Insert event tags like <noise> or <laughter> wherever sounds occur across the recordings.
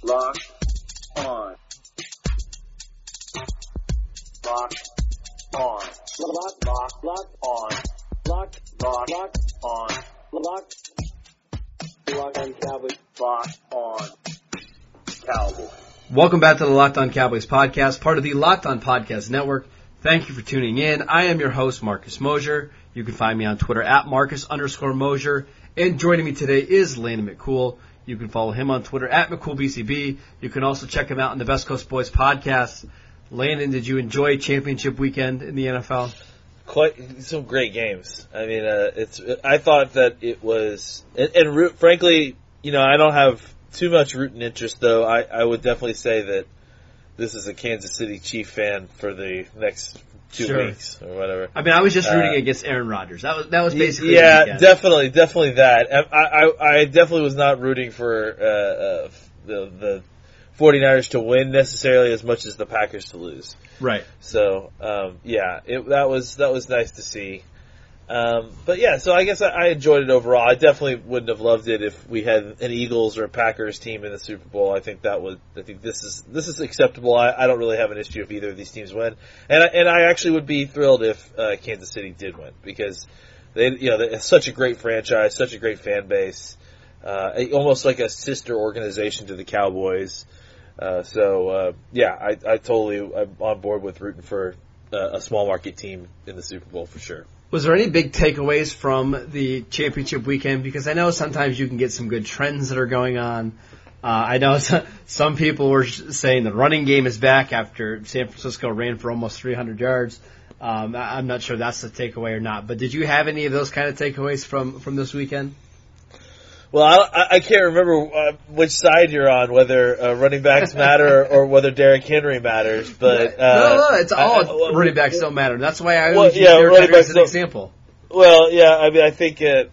Locked on. Locked on. Locked, locked, locked on. Locked, locked, locked on. Locked. Locked on Cowboys. Locked on. Cowboys. Welcome back to the Locked On Cowboys podcast, part of the Locked On Podcast Network. Thank you for tuning in. I am your host, Marcus Mosher. You can find me on Twitter at Marcus underscore Mosher. And joining me today is Landon McCool. You can follow him on Twitter at McCoolBCB. You can also check him out on the Best Coast Boys podcast. Landon, did you enjoy championship weekend in the NFL? quite some great games. I mean, uh, it's. I thought that it was, and, and frankly, you know, I don't have too much rooting interest, though. I, I would definitely say that this is a Kansas City Chief fan for the next two Sure. weeks or whatever. I mean, I was just rooting Uh, against Aaron Rodgers. That was that was basically yeah, definitely, definitely that. I, I, I definitely was not rooting for uh, uh, the the 49ers to win necessarily as much as the Packers to lose. right. So um, yeah, it, that was that was nice to see. Um, but yeah, so I guess I, I enjoyed it overall. I definitely wouldn't have loved it if we had an Eagles or a Packers team in the Super Bowl. I think that would. I think this is this is acceptable. I, I don't really have an issue if either of these teams win, and I, and I actually would be thrilled if uh, Kansas City did win because they you know it's such a great franchise, such a great fan base, uh, almost like a sister organization to the Cowboys. Uh, so uh, yeah, I, I totally I'm on board with rooting for uh, a small market team in the Super Bowl for sure. Was there any big takeaways from the championship weekend? Because I know sometimes you can get some good trends that are going on. Uh, I know <laughs> some people were saying the running game is back after San Francisco ran for almost 300 yards. Um, I'm not sure that's the takeaway or not. But did you have any of those kind of takeaways from from this weekend? Well, I, I- I can't remember uh, which side you're on, whether uh, running backs matter or whether Derrick Henry matters. But uh, no, no, it's all I- I- running backs don't matter. That's why I Well, always use yeah, Derrick running Henry as an example. Well, yeah, I mean, I think uh,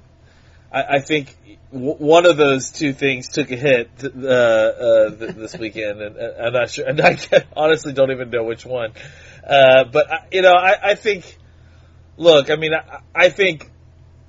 I, I think w- one of those two things took a hit uh, uh, this weekend, and I'm not sure. And I honestly don't even know which one. Uh, but I, you know, I, I think. Look, I mean, I, I think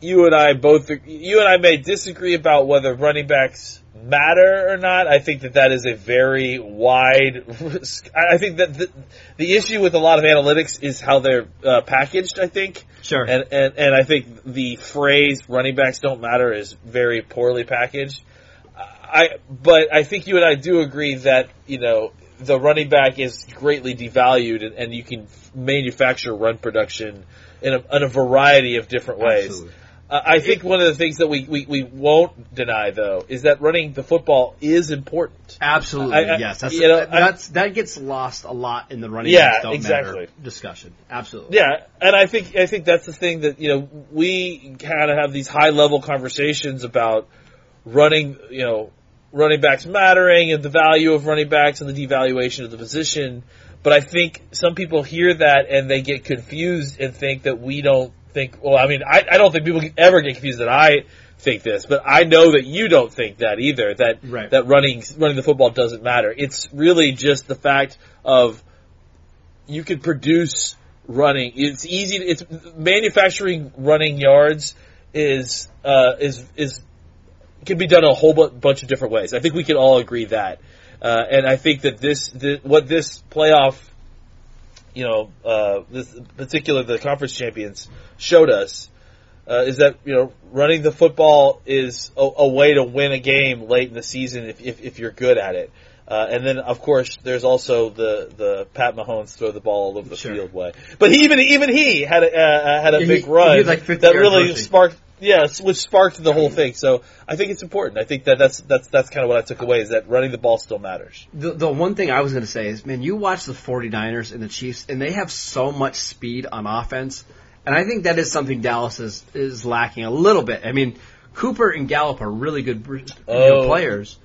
you and I both. You and I may disagree about whether running backs matter or not. I think that that is a very wide. <laughs> I I think that the, the issue with a lot of analytics is how they're uh, packaged. I think. Sure. And, and and I think the phrase "running backs don't matter" is very poorly packaged. I but I think you and I do agree that you know the running back is greatly devalued, and, and you can manufacture run production in a, in a variety of different ways. Absolutely. Uh, I think one of the things that we, we, we won't deny though is that running the football is important. Absolutely, I- I- yes. That's, you know, that, I- that gets lost a lot in the running Yeah, don't exactly. matter discussion. Absolutely. Yeah, and I think I think that's the thing that you know we kind of have these high level conversations about running, you know, running backs mattering and the value of running backs and the devaluation of the position. But I think some people hear that and they get confused and think that we don't think. Well, I mean, I, I don't think people ever get confused that I think this, but I know that you don't think that either. That Right. that running running the football doesn't matter. It's really just the fact of you can produce running. It's easy. It's manufacturing running yards is uh, is is can be done a whole bu- bunch of different ways. I think we can all agree that, uh, and I think that this, th- what this playoff, you know, uh, this particular the conference champions showed us. Uh, is that you know running the football is a, a way to win a game late in the season if, if, if you're good at it. Uh, and then, of course, there's also the, the Pat Mahomes throw the ball all over the Sure. field way. But he, even even he had a, uh, had a Yeah, big he- run he like that really rushing. sparked, yes, which sparked the whole thing. So I think it's important. I think that that's that's that's kind of what I took away is that running the ball still matters. The, the one thing I was going to say is, man, you watch the 49ers and the Chiefs, and they have so much speed on offense. And I think that is something Dallas is, is lacking a little bit. I mean, Cooper and Gallup are really good, you know, Oh. players,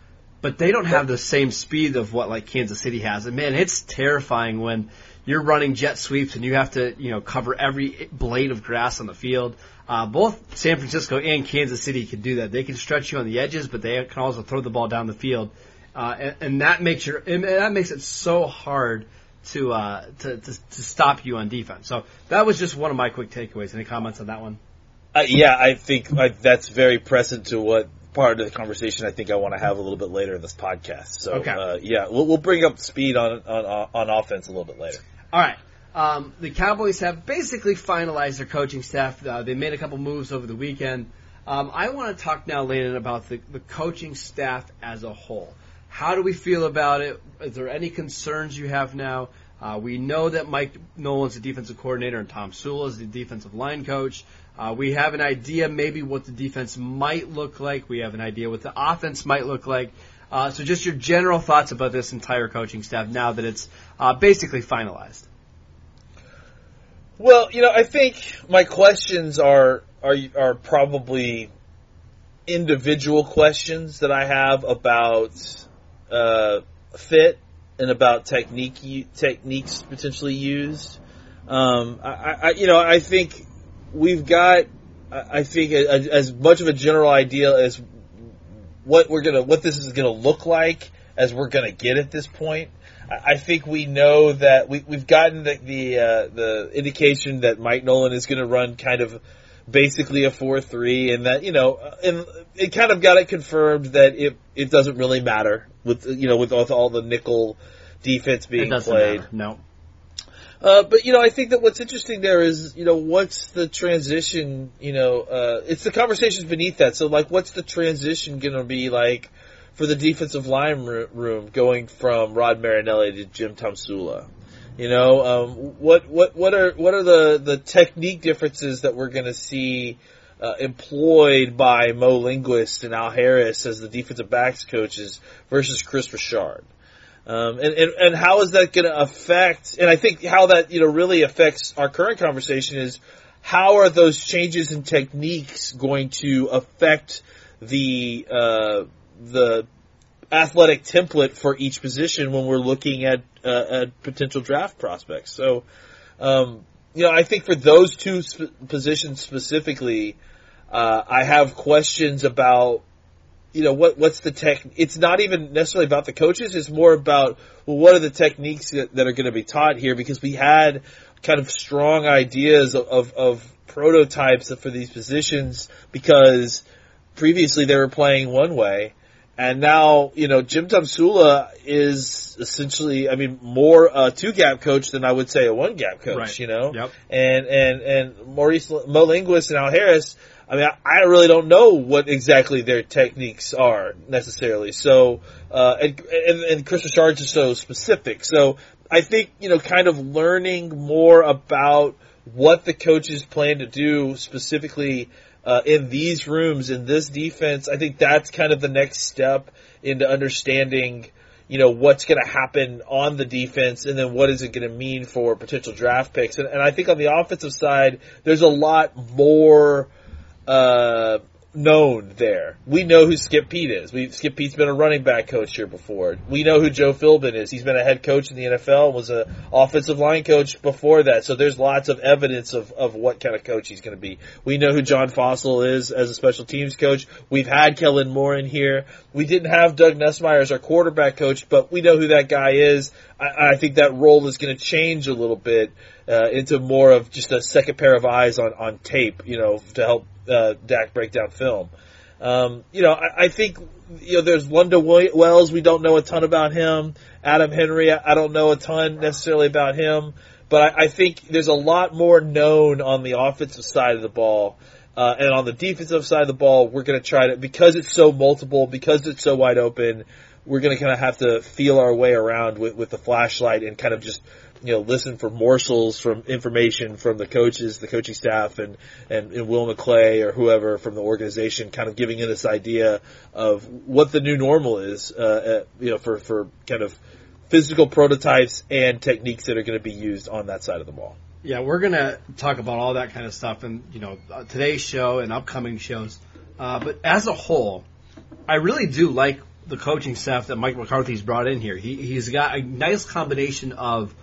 but they don't have the same speed of what like Kansas City has. And man, it's terrifying when you're running jet sweeps and you have to, you know, cover every blade of grass on the field. Uh, both San Francisco and Kansas City can do that. They can stretch you on the edges, but they can also throw the ball down the field. Uh, and, and that makes your, and that makes it so hard to, uh, to, to, to stop you on defense. So that was just one of my quick takeaways. Any comments on that one? Uh, yeah, I think uh, that's very present to what part of the conversation I think I want to have a little bit later in this podcast. So Okay. uh, yeah, we'll, we'll bring up speed on, on on offense a little bit later. All right. Um, the Cowboys have basically finalized their coaching staff. Uh, they made a couple moves over the weekend. Um, I want to talk now, Landon, about the, the coaching staff as a whole. How do we feel about it? Is there any concerns you have now? Uh, we know that Mike Nolan's the defensive coordinator and Tomsula is the defensive line coach. Uh, we have an idea maybe what the defense might look like. We have an idea what the offense might look like. Uh, so just your general thoughts about this entire coaching staff now that it's uh, basically finalized. Well, you know, I think my questions are are are probably individual questions that I have about uh, fit and about technique techniques potentially used. Um, I, I, you know, I think we've got, I think, a, a, as much of a general idea as what we're gonna, what this is gonna look like as we're gonna get at this point. I think we know that we, we've gotten the the, uh, the indication that Mike Nolan is to run kind of basically a four three, and that you know, and it kind of got it confirmed that it it doesn't really matter with you know with all, all the nickel defense being played. matter. No. Uh, but you know, I think that what's interesting there is, you know, what's the transition? You know, uh, it's the conversations beneath that. So, like, what's the transition going to be like for the defensive line room going from Rod Marinelli to Jim Tomsula? You know, um, what what what are what are the the technique differences that we're going to see? Uh, employed by Mo Linguist and Al Harris as the defensive backs coaches versus Kris Richard. Um, and, and, and how is that going to affect, and I think how that, you know, really affects our current conversation is how are those changes in techniques going to affect the, uh, the athletic template for each position when we're looking at, uh, at potential draft prospects. So, um, you know, I think for those two sp- positions specifically, uh, I have questions about you know what what's the tech it's not even necessarily about the coaches it's more about well what are the techniques that, that are going to be taught here because we had kind of strong ideas of, of, of prototypes for these positions because previously they were playing one way and now you know Jim Tomsula is essentially I mean more a two gap coach than I would say a one gap coach Right. you know Yep. and and and Maurice Mo Linguist and Al Harris I mean, I, I really don't know what exactly their techniques are necessarily. So, uh, and, and, and Kris Richards is so specific. So I think, you know, kind of learning more about what the coaches plan to do specifically, uh, in these rooms, in this defense, I think that's kind of the next step into understanding, you know, what's going to happen on the defense and then what is it going to mean for potential draft picks. And, and I think on the offensive side, there's a lot more, uh, known there. We know who Skip Peete is. We Skip Peete's been a running back coach here before. We know who Joe Philbin is. He's been a head coach in the NFL was a offensive line coach before that. So there's lots of evidence of, of what kind of coach he's going to be. We know who John Fassel is as a special teams coach. We've had Kellen Moore in here. We didn't have Doug Nussmeier as our quarterback coach, but we know who that guy is. I, I think that role is going to change a little bit uh, into more of just a second pair of eyes on, on tape, you know, to help uh, Dak breakdown film. Um, you know, I, I think you know there's Lunda Wi- Wells. We don't know a ton about him. Adam Henry. I, I don't know a ton necessarily about him, but I, I think there's a lot more known on the offensive side of the ball. Uh, and on the defensive side of the ball, we're going to try to because it's so multiple, because it's so wide open. We're going to kind of have to feel our way around with, with the flashlight and kind of just you know, listen for morsels from information from the coaches, the coaching staff, and, and, and Will McClay or whoever from the organization, kind of giving you this idea of what the new normal is, uh, uh, you know, for, for kind of physical prototypes and techniques that are going to be used on that side of the ball. Yeah, we're gonna talk about all that kind of stuff in you know uh, today's show and upcoming shows. Uh, but as a whole, I really do like the coaching staff that Mike McCarthy's brought in here. He he's got a nice combination of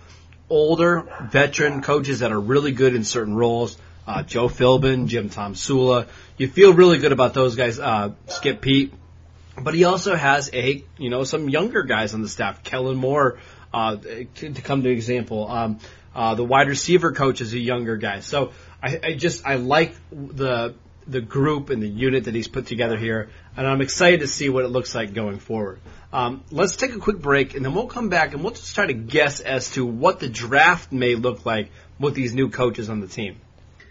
older veteran coaches that are really good in certain roles. Uh, Joe Philbin, Jim Tomsula. You feel really good about those guys. Uh, Skip Peete, but he also has a you know some younger guys on the staff. Kellen Moore, uh, to, to come to example. Um, uh, the wide receiver coach is a younger guy. So I, I just I like the the group and the unit that he's put together here, and I'm excited to see what it looks like going forward. Um, let's take a quick break, and then we'll come back and we'll just try to guess as to what the draft may look like with these new coaches on the team.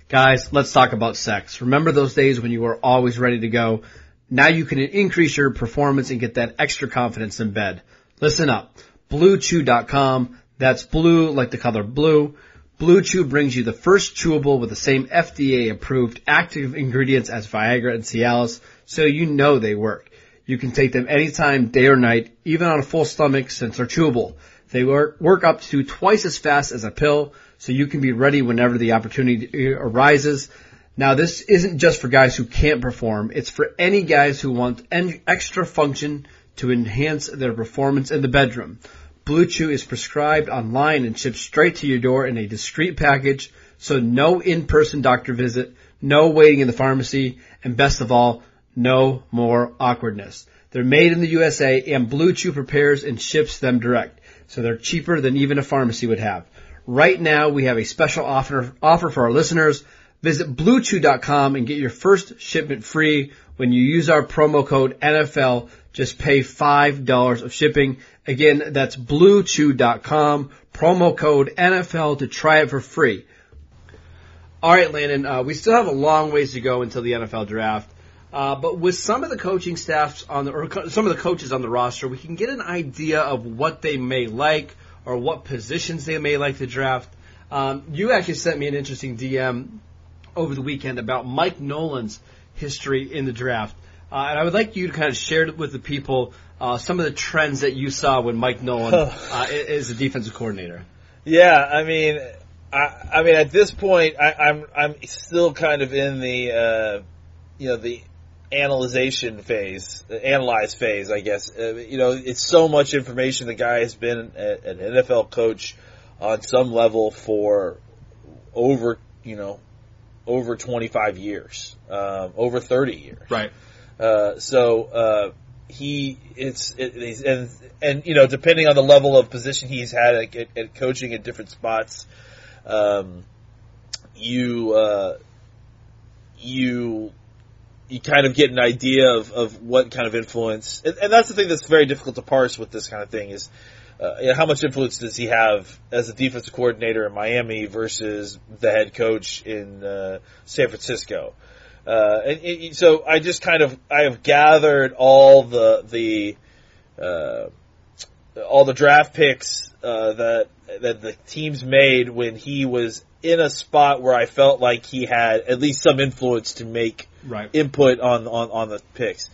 Guys, let's talk about sex. Remember those days when you were always ready to go? Now you can increase your performance and get that extra confidence in bed. Listen up. BlueChew.com. That's blue like the color blue. Blue Chew brings you the first chewable with the same FDA approved active ingredients as Viagra and Cialis, so you know they work. You can take them anytime, day or night, even on a full stomach since they're chewable. They work, up to twice as fast as a pill, so you can be ready whenever the opportunity arises. Now this isn't just for guys who can't perform, it's for any guys who want an extra function to enhance their performance in the bedroom. Blue Chew is prescribed online and shipped straight to your door in a discreet package, so no in-person doctor visit, no waiting in the pharmacy, and best of all, no more awkwardness. They're made in the USA and Blue Chew prepares and ships them direct, so they're cheaper than even a pharmacy would have. Right now, we have a special offer, offer for our listeners. Visit bluechew.com and get your first shipment free when you use our promo code NFL. Just pay $5 of shipping. Again, that's bluechew.com, promo code NFL to try it for free. All right, Landon, uh, we still have a long ways to go until the NFL draft. Uh, but with some of the coaching staffs on the, or co- some of the coaches on the roster, we can get an idea of what they may like or what positions they may like to draft. Um, you actually sent me an interesting DM over the weekend about Mike Nolan's history in the draft. Uh, and I would like you to kind of share with the people uh, some of the trends that you saw when Mike Nolan uh, is the defensive coordinator. Yeah, I mean, I, I mean, at this point, I, I'm I'm still kind of in the uh, you know the analyzation phase, the analyze phase, I guess. Uh, you know, it's so much information. The guy has been a, an NFL coach on some level for over you know over 25 years, um, over 30 years. Right. Uh, so uh, he it's it, he's, and and you know depending on the level of position he's had at, at, at coaching at different spots, um, you uh, you you kind of get an idea of, of what kind of influence, and, and that's the thing that's very difficult to parse with this kind of thing is. Uh, you know, how much influence does he have as a defensive coordinator in Miami versus the head coach in uh, San Francisco? Uh, and, and, so I just kind of I have gathered all the the uh, all the draft picks uh, that that the teams made when he was in a spot where I felt like he had at least some influence to make Right. input on, on, on the picks.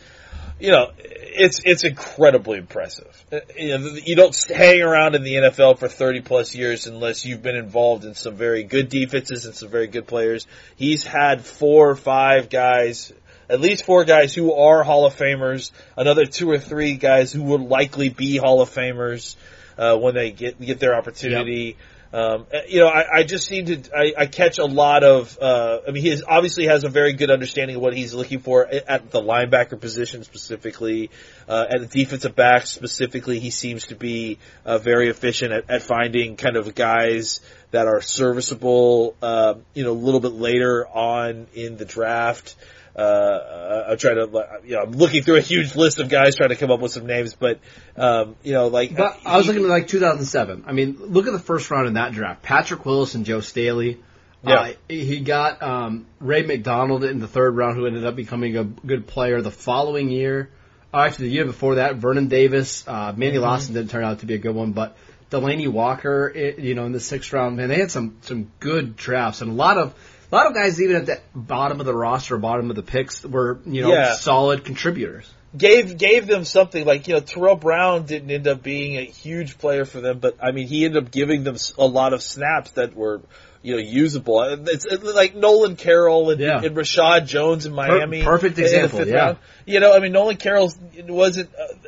You know, it's it's incredibly impressive. Uh, You know, you don't hang around in the NFL for 30 plus years unless you've been involved in some very good defenses and some very good players. He's had four or five guys, at least four guys who are Hall of Famers, another two or three guys who will likely be Hall of Famers uh, when they get get their opportunity. Um, uh, you know, I, I just seem to I, I catch a lot of. Uh, I mean, he is, obviously has a very good understanding of what he's looking for at the linebacker position specifically, uh, at the defensive back specifically. He seems to be uh, very efficient at, at finding kind of guys that are serviceable. Uh, you know, a little bit later on in the draft. Uh, I'm trying to, you know, I'm looking through a huge list of guys trying to come up with some names, but, um, you know, like, But I was he- looking at like 2007. I mean, look at the first round in that draft. Patrick Willis and Joe Staley. Yeah. Uh, he got um, Ray McDonald in the third round, who ended up becoming a good player the following year. Oh, actually, the year before that, Vernon Davis, uh, Manny Mm-hmm. Lawson didn't turn out to be a good one, but Delanie Walker, it, you know, in the sixth round, man, they had some some good drafts and a lot of a lot of guys even at the bottom of the roster, bottom of the picks, were you know Yeah. solid contributors. gave gave them something like you know Tarell Brown didn't end up being a huge player for them, but I mean he ended up giving them a lot of snaps that were you know usable. It's, like Nolan Carroll and, Yeah. and Reshad Jones in Miami. perfect example, yeah. round. You know, I mean Nolan Carroll wasn't. Uh,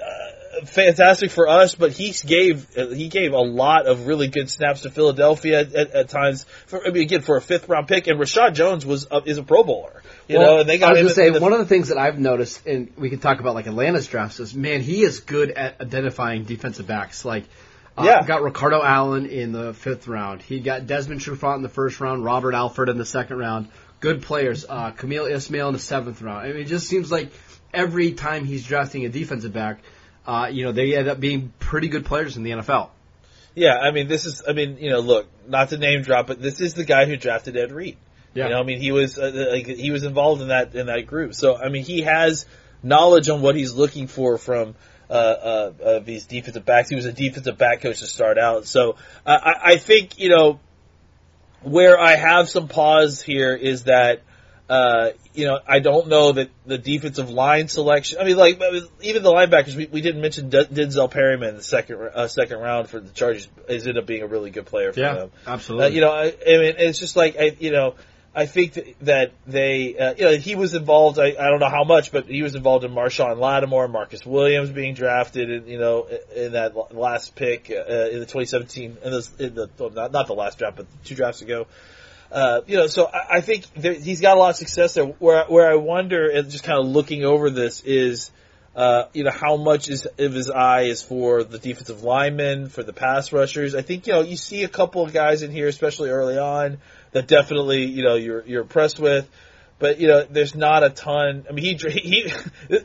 Fantastic for us, but he gave he gave a lot of really good snaps to Philadelphia at, at, times. For, I mean, again, for a fifth round pick, and Reshad Jones was uh, is a Pro Bowler, you know, and they got I was gonna say the- one of the things that I've noticed, and we can talk about like Atlanta's drafts, is man, he is good at identifying defensive backs. Like, uh, Yeah. got Ricardo Allen in the fifth round. He got Desmond Trufant in the first round, Robert Alford in the second round, good players. Uh, Kemal Ishmael in the seventh round. I mean, it just seems like every time he's drafting a defensive back, uh, you know, they end up being pretty good players in the NFL. Yeah, I mean, this is, I mean, you know, look, not to name drop, but this is the guy who drafted Ed Reed. Yeah. You know, I mean, he was uh, like he was involved in that in that group. So, I mean, he has knowledge on what he's looking for from uh, uh, uh, these defensive backs. He was a defensive back coach to start out. So, uh, I, I think you know where I have some pause here is that. Uh, you know, I don't know that the defensive line selection. I mean, like even the linebackers. We, we didn't mention D- Denzel Perryman in the second uh, second round for the Chargers. Is ended up being a really good player for Yeah, them. absolutely. Uh, you know, I, I mean, it's just like I, you know, I think that, that they, uh, you know, he was involved. I, I don't know how much, but he was involved in Marshon Lattimore, Marcus Williams being drafted, in, you know, in that last pick uh, in the 2017, in the, in the well, not not the last draft, but two drafts ago. Uh, you know, so I, I think there, he's got a lot of success there. Where where I wonder, and just kind of looking over this, is uh, you know how much is of his eye is for the defensive linemen, for the pass rushers. I think you know you see a couple of guys in here, especially early on, that definitely you know you're you're impressed with. But you know, there's not a ton. I mean, he <laughs> he. <laughs>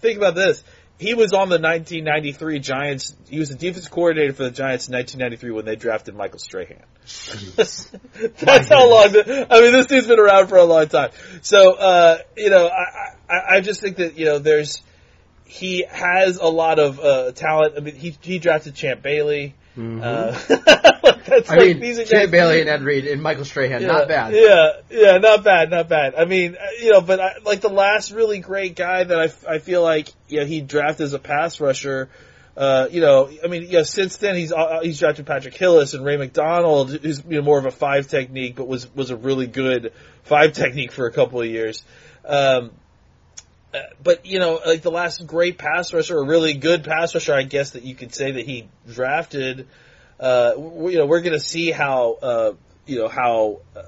think about this. He was on the 1993 Giants. He was the defense coordinator for the Giants in 1993 when they drafted Michael Strahan. <laughs> That's how long. The, I mean, this dude's been around for a long time. So, uh, you know, I, I, I just think that you know, there's he has a lot of uh, talent. I mean, he he drafted Champ Bailey. Uh, <laughs> that's I like, mean, these are Jay guys- Bailey and Ed Reed and Michael Strahan, not bad. Yeah, yeah, not bad, not bad. I mean, uh, you know, but I, like the last really great guy that I, I feel like you know, he drafted as a pass rusher. Uh, you know, I mean, yeah. Since then, he's uh, he's drafted Patrick Willis and Ray McDonald, who's you know more of a five technique, but was was a really good five <laughs> technique for a couple of years. Um, but you know, like the last great pass rusher, a really good pass rusher, I guess that you could say that he drafted. Uh, w- you know, we're going to see how uh, you know how uh,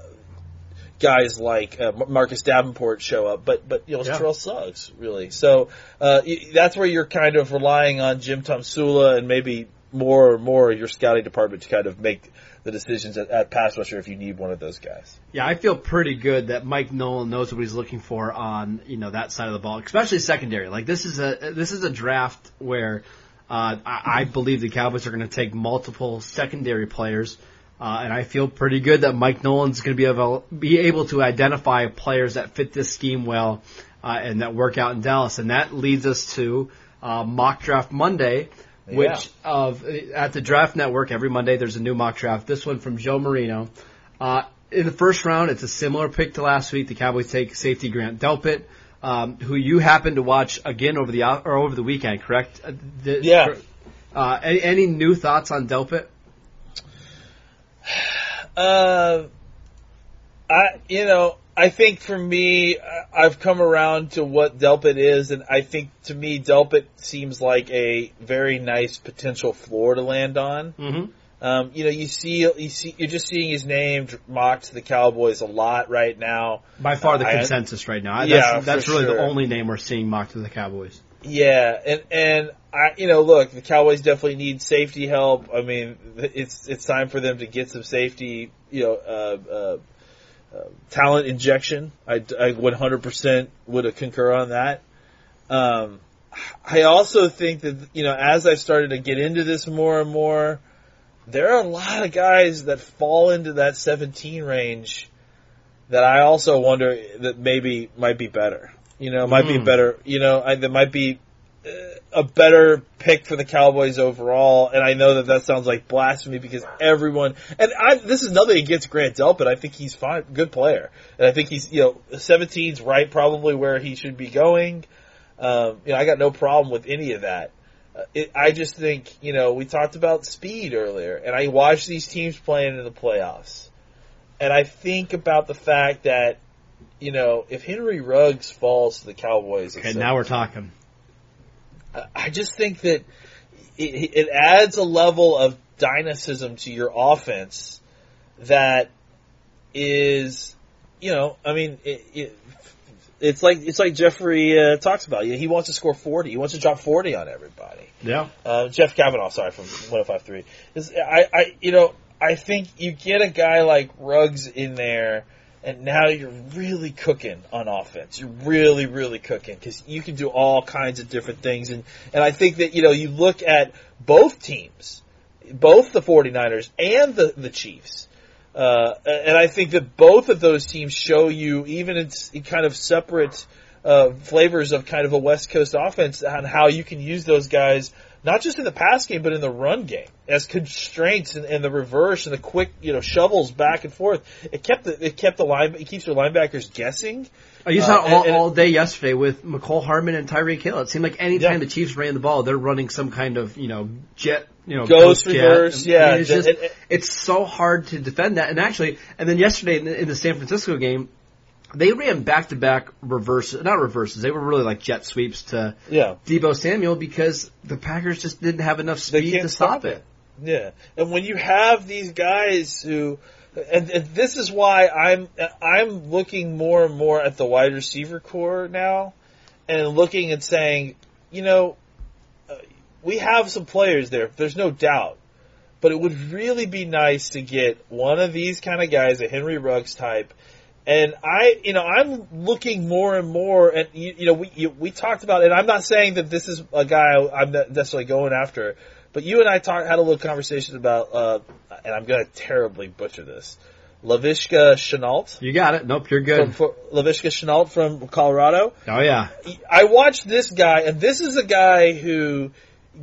guys like uh, Marcus Davenport show up, but but you know, Yeah. Terrell Suggs really. So uh, y- that's where you're kind of relying on Jim Tomsula and maybe more and more your scouting department to kind of make the decisions at, at pass rusher if you need one of those guys. Yeah, I feel pretty good that Mike Nolan knows what he's looking for on you know that side of the ball, especially secondary. Like this is a this is a draft where uh, I, I believe the Cowboys are going to take multiple secondary players, uh, and I feel pretty good that Mike Nolan's going to be able be able to identify players that fit this scheme well uh, and that work out in Dallas, and that leads us to uh, mock draft Monday. Which Yeah. of at the Draft Network every Monday there's a new mock draft. This one from Joe Marino. Uh, in the first round, it's a similar pick to last week. The Cowboys take safety Grant Delpit, um, who you happened to watch again over the or over the weekend, correct? Uh, the- Yeah. Uh, any, any new thoughts on Delpit? <sighs> Uh, I you know I think for me I- I've come around to what Delpit is, and I think to me Delpit seems like a very nice potential floor to land on. Mm-hmm. Um, you know, you see, you see, you're just seeing his name mocked to the Cowboys a lot right now. By far the I- consensus right now. Yeah, that's, really the only name we're seeing mocked to the Cowboys. Yeah, and and I, you know, look, the Cowboys definitely need safety help. I mean, it's it's time for them to get some safety, you know, uh, uh, uh, talent injection. I, I 100% would concur on that. Um, I also think that you know, as I've started to get into this more and more, there are a lot of guys that fall into that 17 range that I also wonder that maybe might be better. You know, might be Mm. better. You know, I, that might be a better pick for the Cowboys overall. And I know that that sounds like blasphemy because everyone. And I, this is nothing against Grant Delpit. I think he's fine, good player, and I think he's you know 17's right, probably where he should be going. Um, you know, I got no problem with any of that. Uh, it, I just think, you know, we talked about speed earlier, and I watch these teams playing in the playoffs, and I think about the fact that, you know, if Henry Ruggs falls to the Cowboys, Okay, now we're talking. I- just think that it, it adds a level of dynamism to your offense that is, you know, I mean, it, it, it's like it's like Jeffrey uh, talks about. He wants to score forty. He wants to drop forty on everybody. Yeah. Uh, Jeff Cavanaugh, sorry, from 105.3. Is I, I, you know, I think you get a guy like Ruggs in there, and now you're really cooking on offense. You're really, really cooking because you can do all kinds of different things. And, and I think that, you know, you look at both teams, both the 49ers and the, the Chiefs. Uh, and I think that both of those teams show you, even in kind of separate uh, flavors of kind of a West Coast offense, on how you can use those guys not just in the pass game, but in the run game as constraints and, and, the reverse and the quick, you know, shovels back and forth. It kept the, it kept the line, it keeps your linebackers guessing. Oh, you saw uh, all, all day yesterday with Mecole Hardman and Tyreek Hill. It seemed like anytime yeah. the Chiefs ran the ball, they're running some kind of, you know, jet, you know, ghost, reverse. Jet. yeah. I mean, it's, just, it's so hard to defend that. And actually, and then yesterday in the, in the San Francisco game, they ran back to back reverse, not reverses. They were really like jet sweeps to yeah. Deebo Samuel because the Packers just didn't have enough speed to stop, stop it. it. Yeah, and when you have these guys who, and, and, this is why I'm I'm looking more and more at the wide receiver core now, and looking and saying, you know, uh, we have some players there. There's no doubt. But it would really be nice to get one of these kind of guys, a Henry Ruggs type, and I, you know, I'm looking more and more, and you, you know, we you, we talked about, and I'm not saying that this is a guy I'm necessarily going after, but you and I talked had a little conversation about, uh, and I'm going to terribly butcher this, Lavishka Shenault. You got it. Nope, you're good. From, Laviska Shenault from Colorado. Oh yeah. I watched this guy, and this is a guy who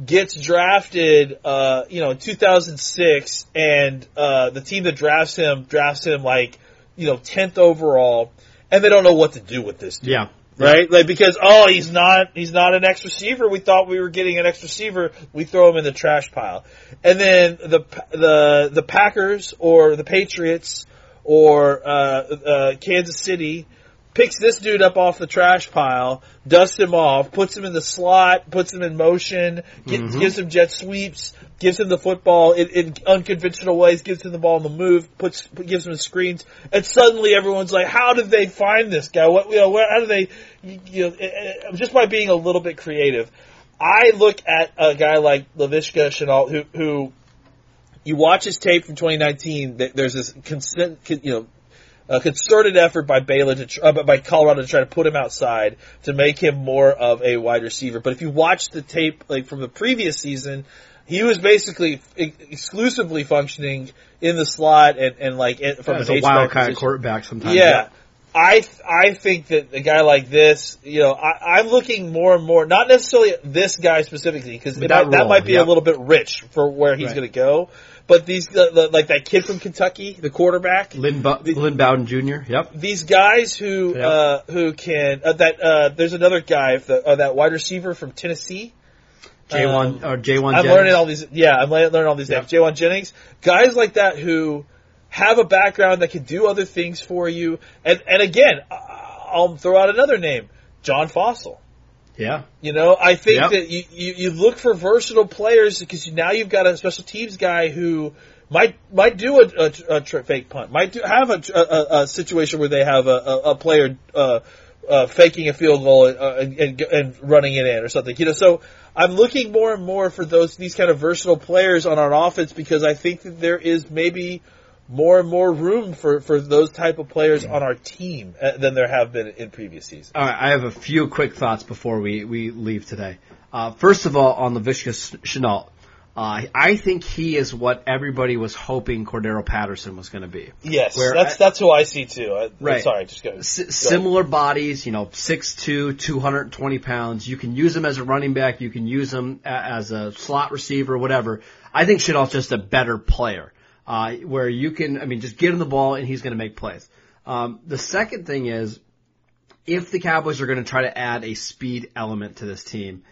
gets drafted, uh, you know, in 2006, and uh, the team that drafts him drafts him like you know, 10th overall, and they don't know what to do with this dude. Yeah. Right? Like, because, oh, he's not, he's not an X receiver. We thought we were getting an X receiver. We throw him in the trash pile. And then the, the, the Packers or the Patriots or, uh, uh, Kansas City, picks this dude up off the trash pile, dusts him off, puts him in the slot, puts him in motion, mm-hmm. gives him jet sweeps, gives him the football in, in, unconventional ways, gives him the ball in the move, puts gives him screens, and suddenly everyone's like, "How did they find this guy? What you know? Where, how do they? You know, eh, eh, just by being a little bit creative." I look at a guy like Laviska Shenault, who who you watch his tape from 2019. There's this consent, you know a concerted effort by Baylor to uh, by Colorado to try to put him outside to make him more of a wide receiver. But if you watch the tape like from the previous season, he was basically exclusively functioning in the slot and, and like it, from As an a wild kind of quarterback sometimes. Yeah. yeah. I I think that a guy like this, you know, I, I'm looking more and more, not necessarily this guy specifically, because that, that, that, might be yep. a little bit rich for where he's right. going to go. But these, the, the, like that kid from Kentucky, the quarterback, Lynn, Bu- the, Lynn Bowden Jr. Yep. These guys who yep. uh, who can uh, that uh, there's another guy, the, uh, that wide receiver from Tennessee. J1 um, or J1. I'm learning all these. Yeah, I'm learning all these yep. names. one Jennings, guys like that who have a background that can do other things for you. And and again, I'll throw out another name, John Fassel. Yeah. You know, I think yep. that you, you, you look for versatile players because now you've got a special teams guy who might might do a, a, a fake punt, might do, have a, a, a, situation where they have a, a, player uh, uh, faking a field goal and, uh, and, and running it in or something. You know, so I'm looking more and more for those these kind of versatile players on our offense because I think that there is maybe more and more room for, for those type of players on our team uh, than there have been in previous seasons. All right, I have a few quick thoughts before we, we leave today. Uh, first of all, on Laviska Shenault, uh, I think he is what everybody was hoping Cordarrelle Patterson was going to be. Yes, Where that's I, that's who I see too. I, right. Sorry, just go. S- go similar bodies, you know, 6'2", 220 pounds. You can use him as a running back. You can use him a- as a slot receiver, whatever. I think Shenault's just a better player uh, where you can, I mean, just get him the ball and he's going to make plays. Um, the second thing is, if the Cowboys are going to try to add a speed element to this team,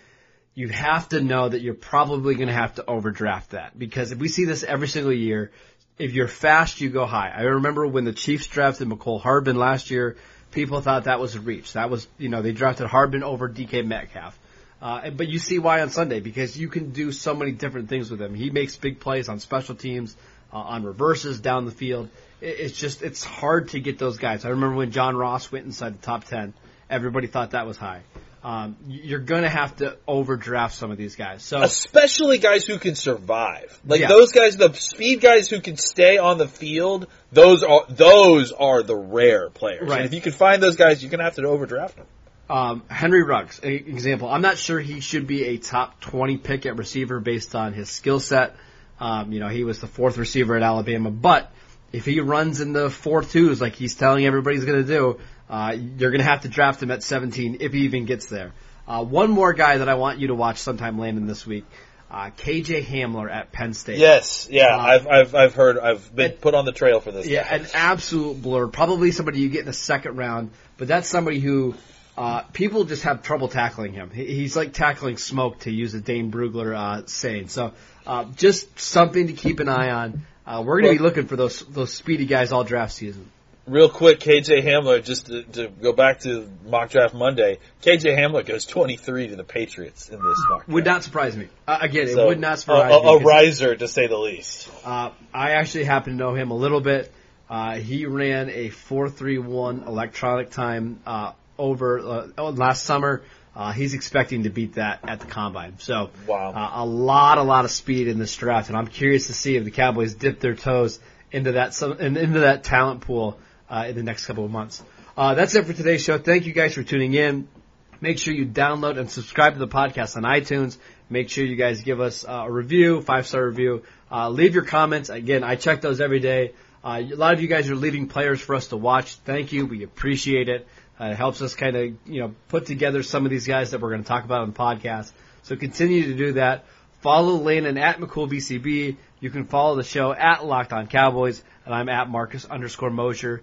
you have to know that you're probably going to have to overdraft that because if we see this every single year, if you're fast, you go high. I remember when the Chiefs drafted Mecole Hardman last year, people thought that was a reach. That was, you know, they drafted Hardman over DK Metcalf. Uh, but you see why on Sunday because you can do so many different things with him. He makes big plays on special teams uh, on reverses down the field. it's just it's hard to get those guys. I remember when John Ross went inside the top ten, everybody thought that was high. Um, you're going to have to overdraft some of these guys. So especially guys who can survive. Like Yeah. those guys, the speed guys who can stay on the field. Those are those are the rare players. Right. And if you can find those guys, you're gonna have to overdraft them. Um, Henry Ruggs, a- example. I'm not sure he should be a top 20 pick at receiver based on his skill set. Um, you know, he was the fourth receiver at Alabama, but if he runs in the four twos like he's telling everybody he's going to do, uh, you're going to have to draft him at 17 if he even gets there. Uh, one more guy that I want you to watch sometime Landon this week, uh, KJ Hamler at Penn State. Yes, yeah, Uh, I've I've I've heard I've been and- put on the trail for this. Yeah, guy. an absolute blur. Probably somebody you get in the second round, but that's somebody who uh, people just have trouble tackling him. He, he's like tackling smoke, to use a Dane Brugler uh, saying. So, uh, just something to keep an eye on. Uh, we're going to be looking for those those speedy guys all draft season. Real quick, KJ Hamler, just to, to go back to mock draft Monday, KJ Hamler goes 23 to the Patriots in this mock draft. Would not surprise me. Uh, again, So, it would not a, surprise a, me. a riser to say the least. Uh, I actually happen to know him a little bit. Uh, he ran a 4.31 electronic time uh, over uh, last summer. Uh, he's expecting to beat that at the combine. So Wow. uh, a lot, a lot of speed in this draft, and I'm curious to see if the Cowboys dip their toes into that into that talent pool uh, in the next couple of months. Uh, that's it for today's show. Thank you guys for tuning in. Make sure you download and subscribe to the podcast on iTunes. Make sure you guys give us uh, a review, five star review. Uh, leave your comments. Again, I check those every day. Uh, a lot of you guys are leaving players for us to watch. Thank you. We appreciate it. Uh, it helps us kind of you know put together some of these guys that we're going to talk about on the podcast. So continue to do that. Follow Landon at McCoolBCB. You can follow the show at Locked On Cowboys, and I'm at Marcus underscore Mosher.